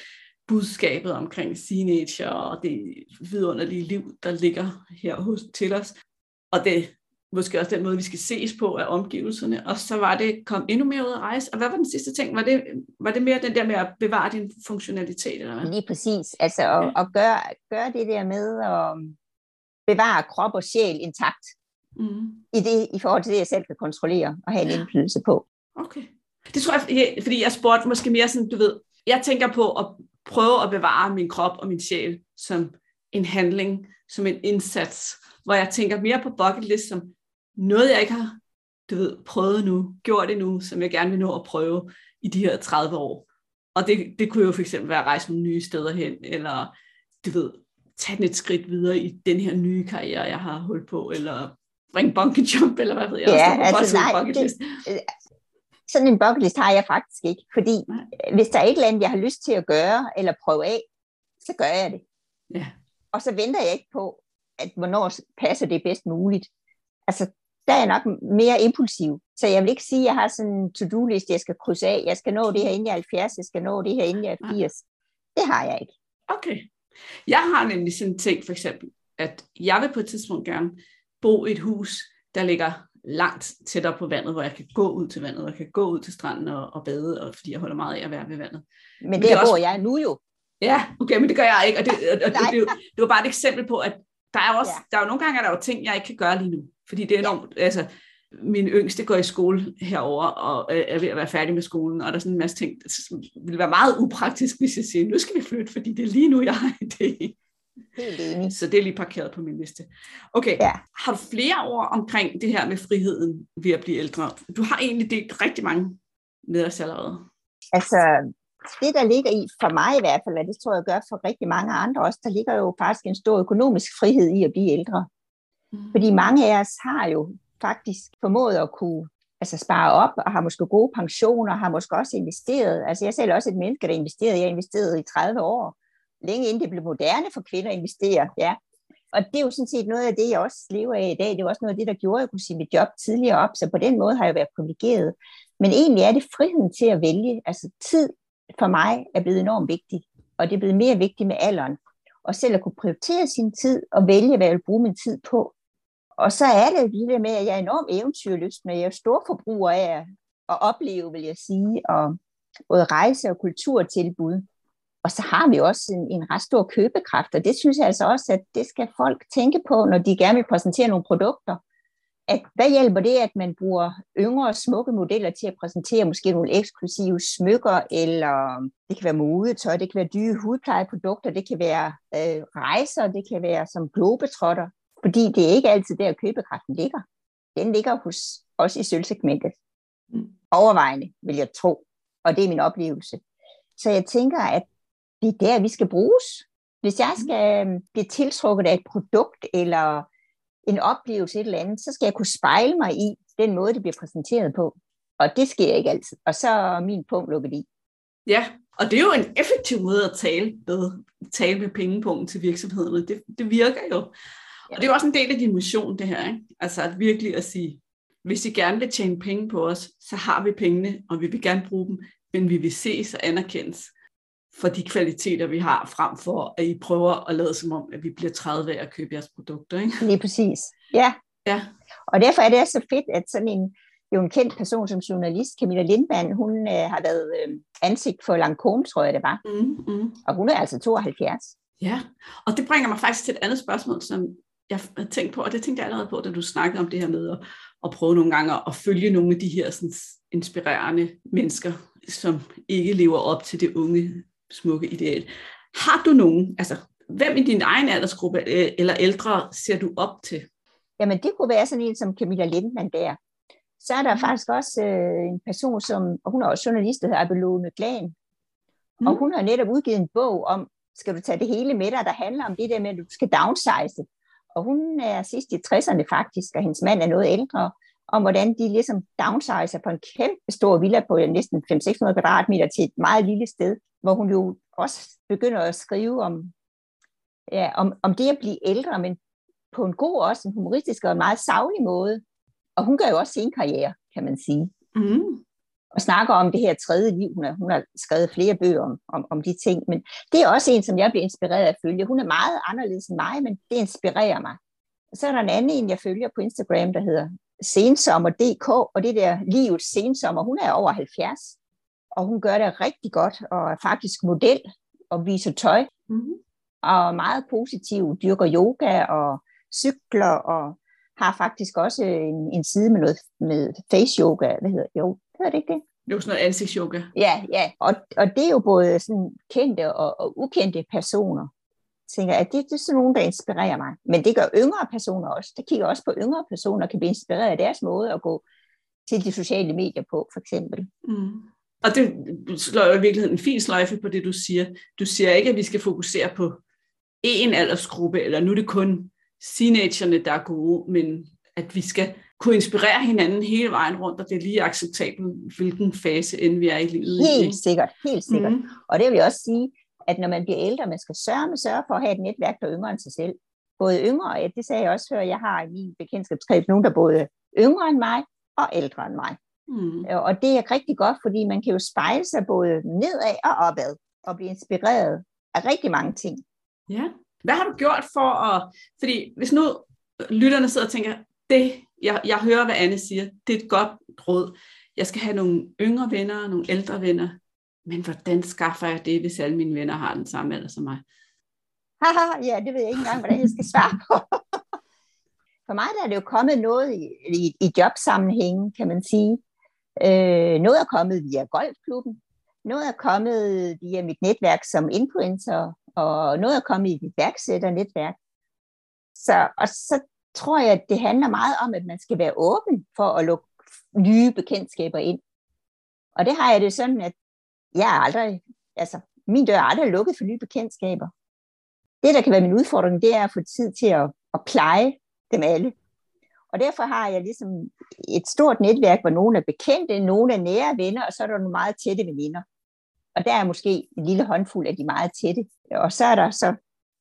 budskabet omkring teenager og det vidunderlige liv, der ligger her hos, til os. Og det måske også den måde, vi skal ses på af omgivelserne. Og så var det kom endnu mere ud at rejse. Og hvad var den sidste ting? Var det, var det mere den der med at bevare din funktionalitet? Eller hvad? Lige præcis. Altså at, ja. at gøre, gøre det der med at bevare krop og sjæl intakt. Mm. I, det, I forhold til det, jeg selv kan kontrollere og have en indflydelse på. Okay. Det tror jeg, fordi jeg spurgte måske mere sådan, du ved, jeg tænker på at prøve at bevare min krop og min sjæl som en handling, som en indsats, hvor jeg tænker mere på bucket list som noget, jeg ikke har du ved, prøvet nu, gjort det nu, som jeg gerne vil nå at prøve i de her 30 år. Og det, det kunne jo for eksempel være at rejse nogle nye steder hen, eller du ved, tage et skridt videre i den her nye karriere, jeg har holdt på, eller bringe bungee jump, eller hvad ved jeg. Ja, altså nej, det, sådan en bucket list har jeg faktisk ikke, fordi hvis der er et eller andet, jeg har lyst til at gøre, eller prøve af, så gør jeg det. Ja. Og så venter jeg ikke på, at hvornår passer det bedst muligt. Altså, der er jeg nok mere impulsiv. Så jeg vil ikke sige, at jeg har sådan en to-do-liste, jeg skal krydse af. Jeg skal nå det her inden jeg er 70, jeg skal nå det her inden jeg er 80. Det har jeg ikke. Okay. Jeg har nemlig sådan en ting, for eksempel, at jeg vil på et tidspunkt gerne bo i et hus, der ligger langt tættere på vandet, hvor jeg kan gå ud til vandet, og jeg kan gå ud til stranden og, og bade, og fordi jeg holder meget af at være ved vandet. Men, men det, bor også... jeg nu jo. Ja, okay, men det gør jeg ikke, og det, og det, det, det, det var bare et eksempel på, at der er også, ja. der er jo nogle gange, der er jo ting, jeg ikke kan gøre lige nu, fordi det er enormt, ja. altså, min yngste går i skole herover og er ved at være færdig med skolen, og der er sådan en masse ting, det ville være meget upraktisk, hvis jeg siger, nu skal vi flytte, fordi det er lige nu, jeg har det. Helt enig. Så det er lige parkeret på min liste. Okay, ja. har du flere ord omkring det her med friheden ved at blive ældre? Du har egentlig delt rigtig mange med os allerede. Altså, det der ligger i, for mig i hvert fald, og det tror jeg gør for rigtig mange andre også, der ligger jo faktisk en stor økonomisk frihed i at blive ældre. Mm. Fordi mange af os har jo faktisk formået at kunne altså spare op, og har måske gode pensioner, har måske også investeret. Altså jeg selv er også et menneske, der investerede. Jeg har investeret i 30 år, længe inden det blev moderne for kvinder at investere. Ja. Og det er jo sådan set noget af det, jeg også lever af i dag. Det er også noget af det, der gjorde, at jeg kunne sige mit job tidligere op. Så på den måde har jeg været privilegeret. Men egentlig er det friheden til at vælge. Altså tid for mig er blevet enormt vigtig. Og det er blevet mere vigtigt med alderen. Og selv at kunne prioritere sin tid og vælge, hvad jeg vil bruge min tid på. Og så er det det med, at jeg er enormt eventyrlyst, men jeg er stor forbruger af at opleve, vil jeg sige, og både rejse og kulturtilbud. Og så har vi også en, en ret stor købekraft, og det synes jeg altså også, at det skal folk tænke på, når de gerne vil præsentere nogle produkter. At hvad hjælper det, at man bruger yngre, smukke modeller til at præsentere måske nogle eksklusive smykker, eller det kan være modetøj, det kan være dyre hudplejeprodukter, det kan være øh, rejser, det kan være som globetrotter. Fordi det er ikke altid der, købekraften ligger. Den ligger hos os i sølvsegmentet. Mm. Overvejende, vil jeg tro. Og det er min oplevelse. Så jeg tænker, at det er der, vi skal bruges. Hvis jeg mm. skal øhm, blive tiltrukket af et produkt eller en oplevelse et eller andet, så skal jeg kunne spejle mig i den måde, det bliver præsenteret på. Og det sker ikke altid. Og så er min punkt lukket i. Ja, og det er jo en effektiv måde at tale med, tale med pengepunkten til virksomhederne. Det, det virker jo. Og det er jo også en del af din mission, det her. Ikke? Altså at virkelig at sige, hvis I gerne vil tjene penge på os, så har vi pengene, og vi vil gerne bruge dem, men vi vil ses og anerkendes for de kvaliteter, vi har, frem for at I prøver at lade som om, at vi bliver 30 af at købe jeres produkter. Ikke? Lige præcis. Ja. ja. Og derfor er det så fedt, at sådan en, jo en kendt person som journalist, Camilla Lindmann, hun øh, har været øh, ansigt for Lancome, tror jeg det var. Mm, mm. Og hun er altså 72. Ja, og det bringer mig faktisk til et andet spørgsmål, som jeg har tænkt på, og det tænkte jeg allerede på, da du snakkede om det her med at, at prøve nogle gange at, at følge nogle af de her sådan, inspirerende mennesker, som ikke lever op til det unge, smukke ideal. Har du nogen, altså hvem i din egen aldersgruppe øh, eller ældre ser du op til? Jamen det kunne være sådan en som Camilla Lindman der. Så er der mm. faktisk også øh, en person, som, og hun er også journalist, der hedder Abelone Glan. Mm. Og hun har netop udgivet en bog om, skal du tage det hele med dig, der handler om det der med, at du skal downsize og hun er sidst i 60'erne faktisk, og hendes mand er noget ældre, om hvordan de ligesom downsizer på en kæmpe stor villa på næsten 500-600 kvadratmeter til et meget lille sted, hvor hun jo også begynder at skrive om, ja, om, om det at blive ældre, men på en god, også en humoristisk og en meget savlig måde. Og hun gør jo også sin karriere, kan man sige. Mm og snakker om det her tredje liv. Hun har, hun har skrevet flere bøger om, om, om de ting, men det er også en, som jeg bliver inspireret af at følge. Hun er meget anderledes end mig, men det inspirerer mig. Så er der en anden en, jeg følger på Instagram, der hedder sensommer.dk, og det der livets sensommer, hun er over 70, og hun gør det rigtig godt, og er faktisk model og viser tøj, mm-hmm. og meget positiv, dyrker yoga og cykler, og har faktisk også en, en side med noget med face yoga, hvad hedder jo, Hedder det ikke det? Jo sådan noget ansigtsyoga. Ja, ja. Og, og det er jo både sådan kendte og, og ukendte personer. Tænker, at det, det er sådan nogen, der inspirerer mig. Men det gør yngre personer også. Der kigger også på yngre personer, kan blive inspireret af deres måde at gå til de sociale medier på, for eksempel. Mm. Og det slår jo i virkeligheden en fin sløjfe på det, du siger. Du siger ikke, at vi skal fokusere på én aldersgruppe, eller nu er det kun teenagerne, der er gode, men at vi skal kunne inspirere hinanden hele vejen rundt, og det er lige acceptabelt, hvilken fase end vi er i livet. Helt sikkert, helt sikkert. Mm. Og det vil jeg også sige, at når man bliver ældre, man skal sørge med sørge for at have et netværk, der er yngre end sig selv. Både yngre, og det sagde jeg også før, jeg har i min bekendtskabskreds nogen, der er både yngre end mig og ældre end mig. Mm. Og det er rigtig godt, fordi man kan jo spejle sig både nedad og opad, og blive inspireret af rigtig mange ting. Ja. Hvad har du gjort for at... Fordi hvis nu lytterne sidder og tænker, det, jeg, jeg hører, hvad Anne siger, det er et godt råd. Jeg skal have nogle yngre venner og nogle ældre venner. Men hvordan skaffer jeg det, hvis alle mine venner har den samme alder som mig? Haha, ja, det ved jeg ikke engang, hvordan jeg skal svare på. For mig der er det jo kommet noget i, i, i jobsammenhængen, kan man sige. Øh, noget er kommet via golfklubben, noget er kommet via mit netværk som influencer, og noget er kommet i mit værksætternetværk. Så, og så tror jeg, at det handler meget om, at man skal være åben for at lukke nye bekendtskaber ind. Og det har jeg det sådan, at jeg er aldrig, altså min dør er aldrig lukket for nye bekendtskaber. Det, der kan være min udfordring, det er at få tid til at, at pleje dem alle. Og derfor har jeg ligesom et stort netværk, hvor nogle er bekendte, nogle er nære venner, og så er der nogle meget tætte veninder. Og der er måske en lille håndfuld af de meget tætte. Og så er der så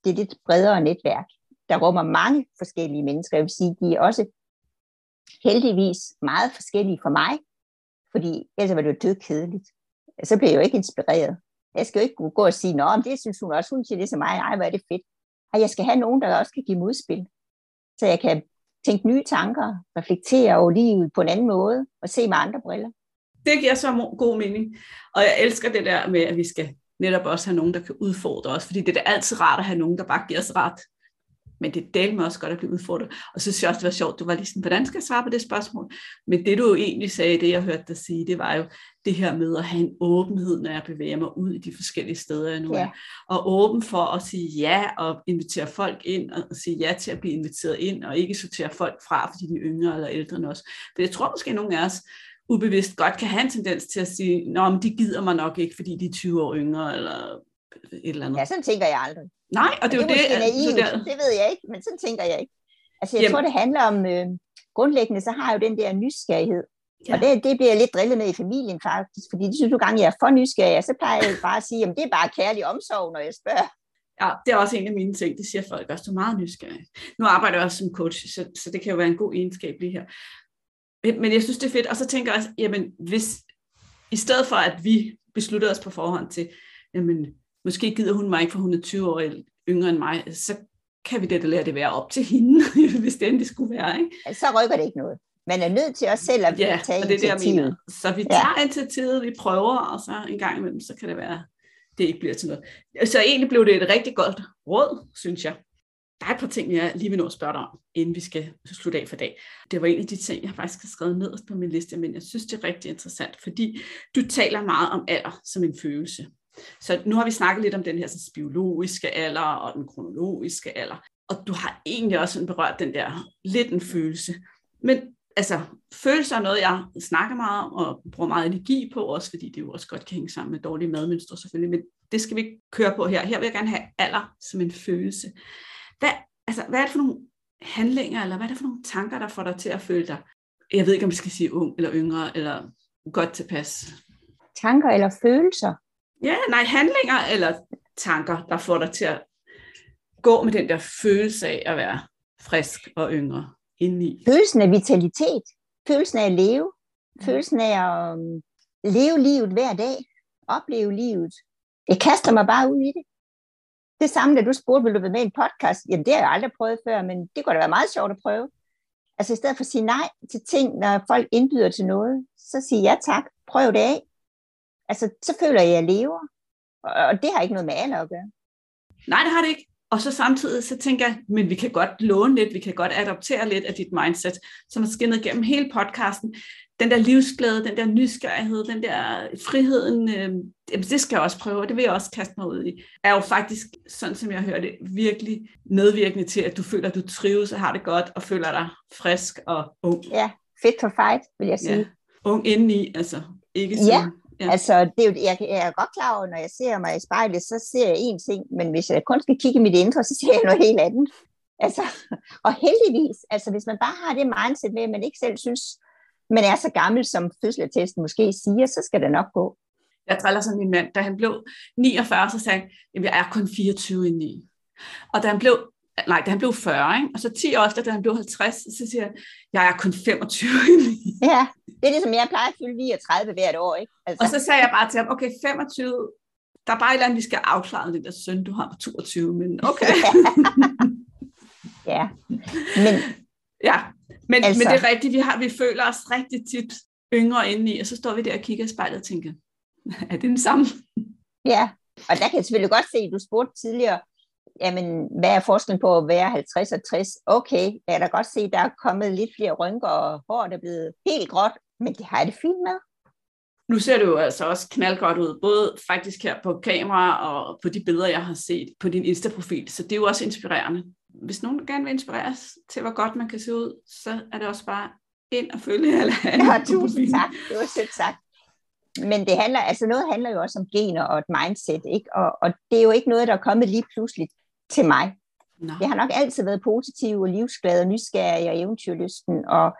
det lidt bredere netværk, der rummer mange forskellige mennesker. Jeg vil sige, de er også heldigvis meget forskellige for mig, fordi ellers var det jo død kedeligt. Så bliver jeg jo ikke inspireret. Jeg skal jo ikke gå og sige, nå, det synes hun også, hun siger det som mig, ej, hvor er det fedt. Og jeg skal have nogen, der også kan give modspil, så jeg kan tænke nye tanker, reflektere over livet på en anden måde, og se med andre briller. Det giver så god mening. Og jeg elsker det der med, at vi skal netop også have nogen, der kan udfordre os, fordi det er da altid rart at have nogen, der bare giver os ret men det delte mig også godt at blive udfordret. Og så synes jeg også, det var sjovt, du var lige sådan, hvordan skal jeg svare på det spørgsmål? Men det du jo egentlig sagde, det jeg hørte dig sige, det var jo det her med at have en åbenhed, når jeg bevæger mig ud i de forskellige steder, jeg nu er. Ja. Og åben for at sige ja, og invitere folk ind, og sige ja til at blive inviteret ind, og ikke sortere folk fra, fordi de er yngre eller ældre end os. For jeg tror måske, at nogle af os ubevidst godt kan have en tendens til at sige, nå, men de gider mig nok ikke, fordi de er 20 år yngre, eller et eller andet. Ja, sådan tænker jeg aldrig. Nej, og det er jo det. det, naivt, det, det ved jeg ikke, men sådan tænker jeg ikke. Altså jeg Jamen. tror, det handler om, øh, grundlæggende så har jeg jo den der nysgerrighed. Ja. Og det, det bliver jeg lidt drillet med i familien faktisk, fordi de synes jo gange, jeg er for nysgerrig, og så plejer jeg bare at sige, at det er bare kærlig omsorg, når jeg spørger. Ja, det er også en af mine ting, det siger folk også, du er meget nysgerrig. Nu arbejder jeg også som coach, så, så det kan jo være en god egenskab lige her. Men jeg synes, det er fedt, og så tænker jeg også, jamen hvis, i stedet for at vi beslutter os på forhånd til, jamen måske gider hun mig ikke, for hun er 20 år yngre end mig, så kan vi det lade det være op til hende, [laughs] hvis det endelig skulle være. Ikke? Så rykker det ikke noget. Man er nødt til os selv at ja, tage og det er det, jeg mener. Så vi tager ja. initiativet, vi prøver, og så en gang imellem, så kan det være, det ikke bliver til noget. Så egentlig blev det et rigtig godt råd, synes jeg. Der er et par ting, jeg lige vil nå at spørge dig om, inden vi skal slutte af for dag. Det var en af de ting, jeg faktisk har skrevet ned på min liste, men jeg synes, det er rigtig interessant, fordi du taler meget om alder som en følelse. Så nu har vi snakket lidt om den her sådan, biologiske alder og den kronologiske alder. Og du har egentlig også sådan berørt den der lidt en følelse. Men altså, følelser er noget, jeg snakker meget om og bruger meget energi på, også fordi det jo også godt kan hænge sammen med dårlige madmønstre selvfølgelig, men det skal vi ikke køre på her. Her vil jeg gerne have alder som en følelse. Hvad, altså, hvad er det for nogle handlinger, eller hvad er det for nogle tanker, der får dig til at føle dig, jeg ved ikke, om vi skal sige ung eller yngre, eller godt tilpas? Tanker eller følelser? Ja, nej, handlinger eller tanker, der får dig til at gå med den der følelse af at være frisk og yngre indeni. Følelsen af vitalitet, følelsen af at leve, følelsen af at um, leve livet hver dag, opleve livet. Jeg kaster mig bare ud i det. Det samme, da du spurgte, vil du være med i en podcast? Jamen, det har jeg aldrig prøvet før, men det kunne da være meget sjovt at prøve. Altså, i stedet for at sige nej til ting, når folk indbyder til noget, så sige ja tak, prøv det af. Altså, så føler jeg, at jeg lever. Og det har ikke noget med alder at gøre. Nej, det har det ikke. Og så samtidig så tænker jeg, men vi kan godt låne lidt, vi kan godt adoptere lidt af dit mindset, som er skinnet gennem hele podcasten. Den der livsglæde, den der nysgerrighed, den der friheden, øh, det skal jeg også prøve, og det vil jeg også kaste mig ud i, er jo faktisk, sådan som jeg hører det, virkelig medvirkende til, at du føler, at du trives og har det godt, og føler dig frisk og ung. Ja, fit for fight, vil jeg sige. Ja. Ung indeni, altså ikke sådan. Ja, Ja. Altså, det er jo, jeg, jeg er godt klar over, når jeg ser mig i spejlet, så ser jeg én ting, men hvis jeg kun skal kigge i mit indre, så ser jeg noget helt andet. Altså, [laughs] og heldigvis, altså hvis man bare har det mindset med, at man ikke selv synes, man er så gammel, som fødselsattesten måske siger, så skal det nok gå. Jeg træller som min mand, da han blev 49, så sagde han, at jeg er kun 24 i Og da han blev nej, da han blev 40, ikke? og så 10 år efter, da han blev 50, så siger han, jeg er kun 25. ja, det er ligesom, jeg plejer at fylde 39 hvert år, ikke? Altså. Og så sagde jeg bare til ham, okay, 25, der er bare et eller andet, vi skal afklare det der søn, du har på 22, men okay. [laughs] ja, men... Ja, men, altså... men det er rigtigt, vi, har, vi føler os rigtig tit yngre indeni, og så står vi der og kigger i spejlet og tænker, [laughs] er det den samme? Ja, og der kan jeg selvfølgelig godt se, at du spurgte tidligere, jamen, hvad er forskellen på at være 50 og 60? Okay, jeg kan da godt se, at der er kommet lidt flere rynker, og håret er blevet helt gråt, men det har det fint med. Nu ser du jo altså også knaldgodt ud, både faktisk her på kamera og på de billeder, jeg har set på din Insta-profil, så det er jo også inspirerende. Hvis nogen gerne vil inspireres til, hvor godt man kan se ud, så er det også bare ind og følge alle Ja, tusind tak. Det var sødt sagt. Men det handler, altså noget handler jo også om gener og et mindset, ikke? Og, og det er jo ikke noget, der er kommet lige pludselig til mig. No. Jeg har nok altid været positiv og livsglad og nysgerrig og eventyrlysten, og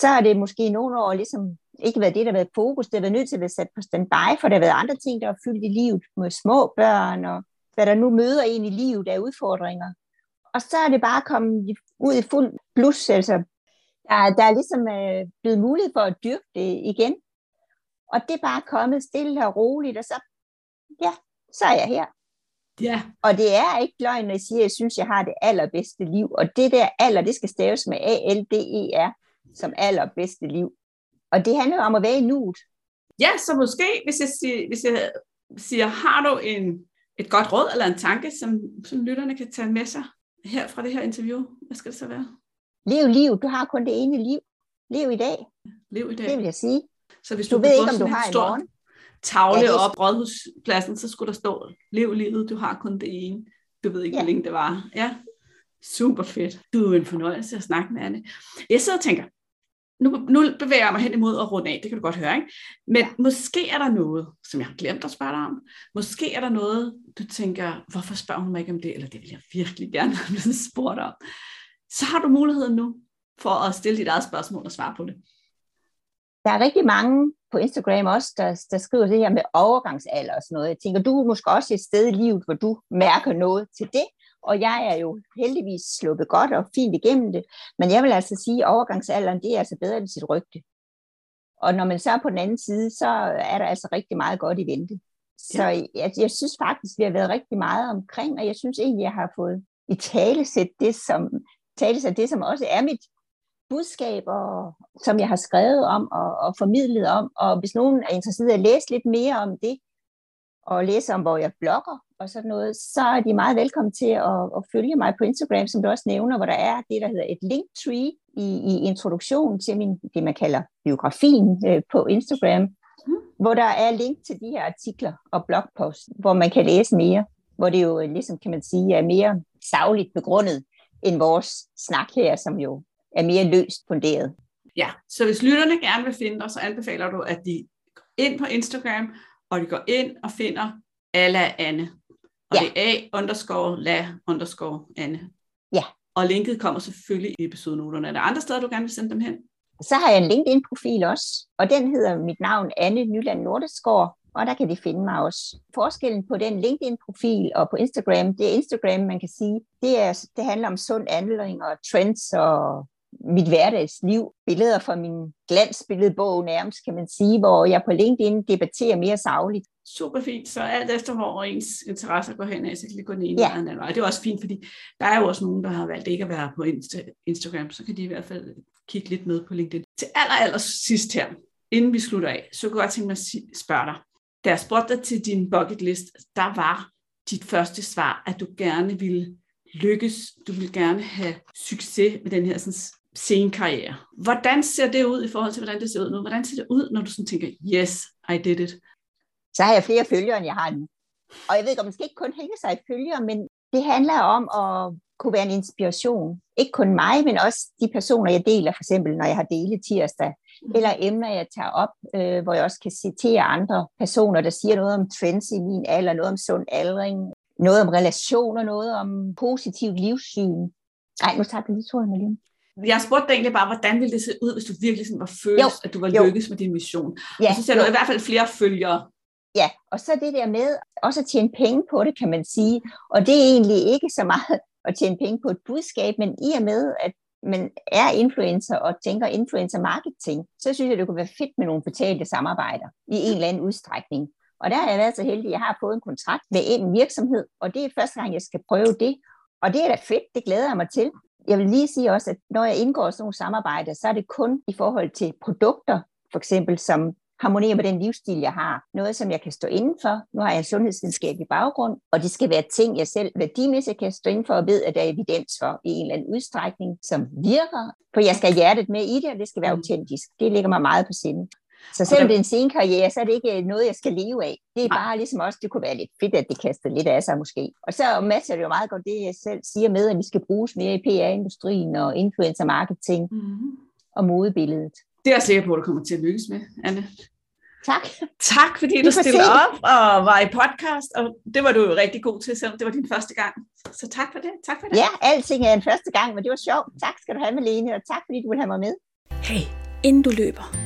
så er det måske nogle år ligesom ikke været det, der har været fokus. Det har været nødt til at være sat på standby, for der har været andre ting, der har fyldt i livet med små børn, og hvad der nu møder en i livet af udfordringer. Og så er det bare kommet ud i fuld blus, altså der, der er ligesom øh, blevet mulighed for at dyrke det igen. Og det er bare kommet stille og roligt, og så, ja, så er jeg her. Ja. Og det er ikke løgn, når jeg siger, at jeg synes, jeg har det allerbedste liv. Og det der alder, det skal staves med A-L-D-E-R, som allerbedste liv. Og det handler om at være i nuet. Ja, så måske, hvis jeg siger, hvis jeg siger har du en, et godt råd eller en tanke, som, som lytterne kan tage med sig her fra det her interview, hvad skal det så være? Lev liv. Du har kun det ene liv. Lev i dag. Lev i dag. Det vil jeg sige. Så hvis du, du ved ikke, om du har en morgen tavle ja, det... op rådhuspladsen, så skulle der stå, lev livet, du har kun det ene. Du ved ikke, ja. hvor længe det var. Ja, super fedt. Du er en fornøjelse at snakke med, Anne. Jeg sidder og tænker, nu, nu bevæger jeg mig hen imod at runde af, det kan du godt høre, ikke? Men ja. måske er der noget, som jeg har glemt at spørge dig om. Måske er der noget, du tænker, hvorfor spørger hun mig ikke om det? Eller det vil jeg virkelig gerne [laughs] have blevet spurgt om. Så har du muligheden nu for at stille dit eget spørgsmål og svare på det. Der er rigtig mange på Instagram også, der, der skriver det her med overgangsalder og sådan noget. Jeg tænker, du er måske også et sted i livet, hvor du mærker noget til det, og jeg er jo heldigvis sluppet godt og fint igennem det, men jeg vil altså sige, at overgangsalderen, det er altså bedre end sit rygte. Og når man så er på den anden side, så er der altså rigtig meget godt i vente. Så jeg, jeg synes faktisk, vi har været rigtig meget omkring, og jeg synes egentlig, jeg har fået i talesæt det, som, talesæt det, som også er mit budskaber, som jeg har skrevet om og, og formidlet om. Og hvis nogen er interesseret i at læse lidt mere om det, og læse om, hvor jeg blogger og sådan noget, så er de meget velkommen til at, at følge mig på Instagram, som du også nævner, hvor der er det, der hedder et linktree i, i introduktionen til min, det, man kalder biografien øh, på Instagram, mm. hvor der er link til de her artikler og blogposts, hvor man kan læse mere, hvor det jo ligesom, kan man sige, er mere savligt begrundet end vores snak her, som jo er mere løst funderet. Ja, så hvis lytterne gerne vil finde dig, så anbefaler du, at de går ind på Instagram, og de går ind og finder Alla Anne. Og ja. det er A underscore la underscore Anne. Ja. Og linket kommer selvfølgelig i episodenoterne. Er der andre steder, du gerne vil sende dem hen? Så har jeg en LinkedIn-profil også, og den hedder mit navn Anne Nyland Nordeskov, og der kan de finde mig også. Forskellen på den LinkedIn-profil og på Instagram, det er Instagram, man kan sige, det, er, det handler om sund handling og trends og mit hverdagsliv, billeder fra min glansbilledbog nærmest, kan man sige, hvor jeg på LinkedIn debatterer mere savligt. Super fint, så alt efter hvor ens interesser går hen, så kan de gå den ene ja. eller anden vej. Det er også fint, fordi der er jo også nogen, der har valgt ikke at være på Insta- Instagram, så kan de i hvert fald kigge lidt med på LinkedIn. Til aller, aller sidst her, inden vi slutter af, så kunne jeg godt tænke mig at spørge dig. Da jeg spurgte dig til din bucket list, der var dit første svar, at du gerne ville lykkes, du vil gerne have succes med den her sådan, scenekarriere. Hvordan ser det ud i forhold til, hvordan det ser ud nu? Hvordan ser det ud, når du sådan tænker, yes, I did it? Så har jeg flere følgere, end jeg har nu. Og jeg ved om man skal ikke kun hænge sig i følgere, men Det handler om at kunne være en inspiration. Ikke kun mig, men også de personer, jeg deler, for eksempel når jeg har dele tirsdag, mm. eller emner, jeg tager op, øh, hvor jeg også kan citere andre personer, der siger noget om trends i min alder, noget om sund aldring, noget om relationer, noget om positivt livssyn. Nej, nu tager du lige tror Malene. Jeg spurgte dig egentlig bare, hvordan ville det se ud, hvis du virkelig sådan var følt, jo, at du var lykkes med din mission? Ja, og så ser du i hvert fald flere følgere. Ja, og så det der med også at tjene penge på det, kan man sige. Og det er egentlig ikke så meget at tjene penge på et budskab, men i og med, at man er influencer og tænker influencer marketing, så synes jeg, det kunne være fedt med nogle betalte samarbejder i en eller anden udstrækning. Og der har jeg været så heldig, at jeg har fået en kontrakt med en virksomhed, og det er første gang, jeg skal prøve det. Og det er da fedt, det glæder jeg mig til. Jeg vil lige sige også, at når jeg indgår sådan nogle samarbejder, så er det kun i forhold til produkter, for eksempel, som harmonerer med den livsstil, jeg har. Noget, som jeg kan stå inden for. Nu har jeg en sundhedsvidenskabelig baggrund, og det skal være ting, jeg selv værdimæssigt kan stå inden for og ved, at der er evidens for i en eller anden udstrækning, som virker. For jeg skal have hjertet med i det, og det skal være mm. autentisk. Det ligger mig meget på sinde. Så selvom det er en sen karriere, så er det ikke noget, jeg skal leve af. Det er bare ligesom også, det kunne være lidt fedt, at det kaster lidt af sig måske. Og så matcher det jo meget godt det, jeg selv siger med, at vi skal bruges mere i PR-industrien og influencer marketing mm-hmm. og modebilledet. Det er jeg sikker på, at du kommer til at lykkes med, Anne. Tak. Tak, fordi du stillede op og var i podcast, og det var du jo rigtig god til, selvom det var din første gang. Så tak for det. Tak for det. Ja, alting er en første gang, men det var sjovt. Tak skal du have, Malene, og tak fordi du ville have mig med. Hey, inden du løber,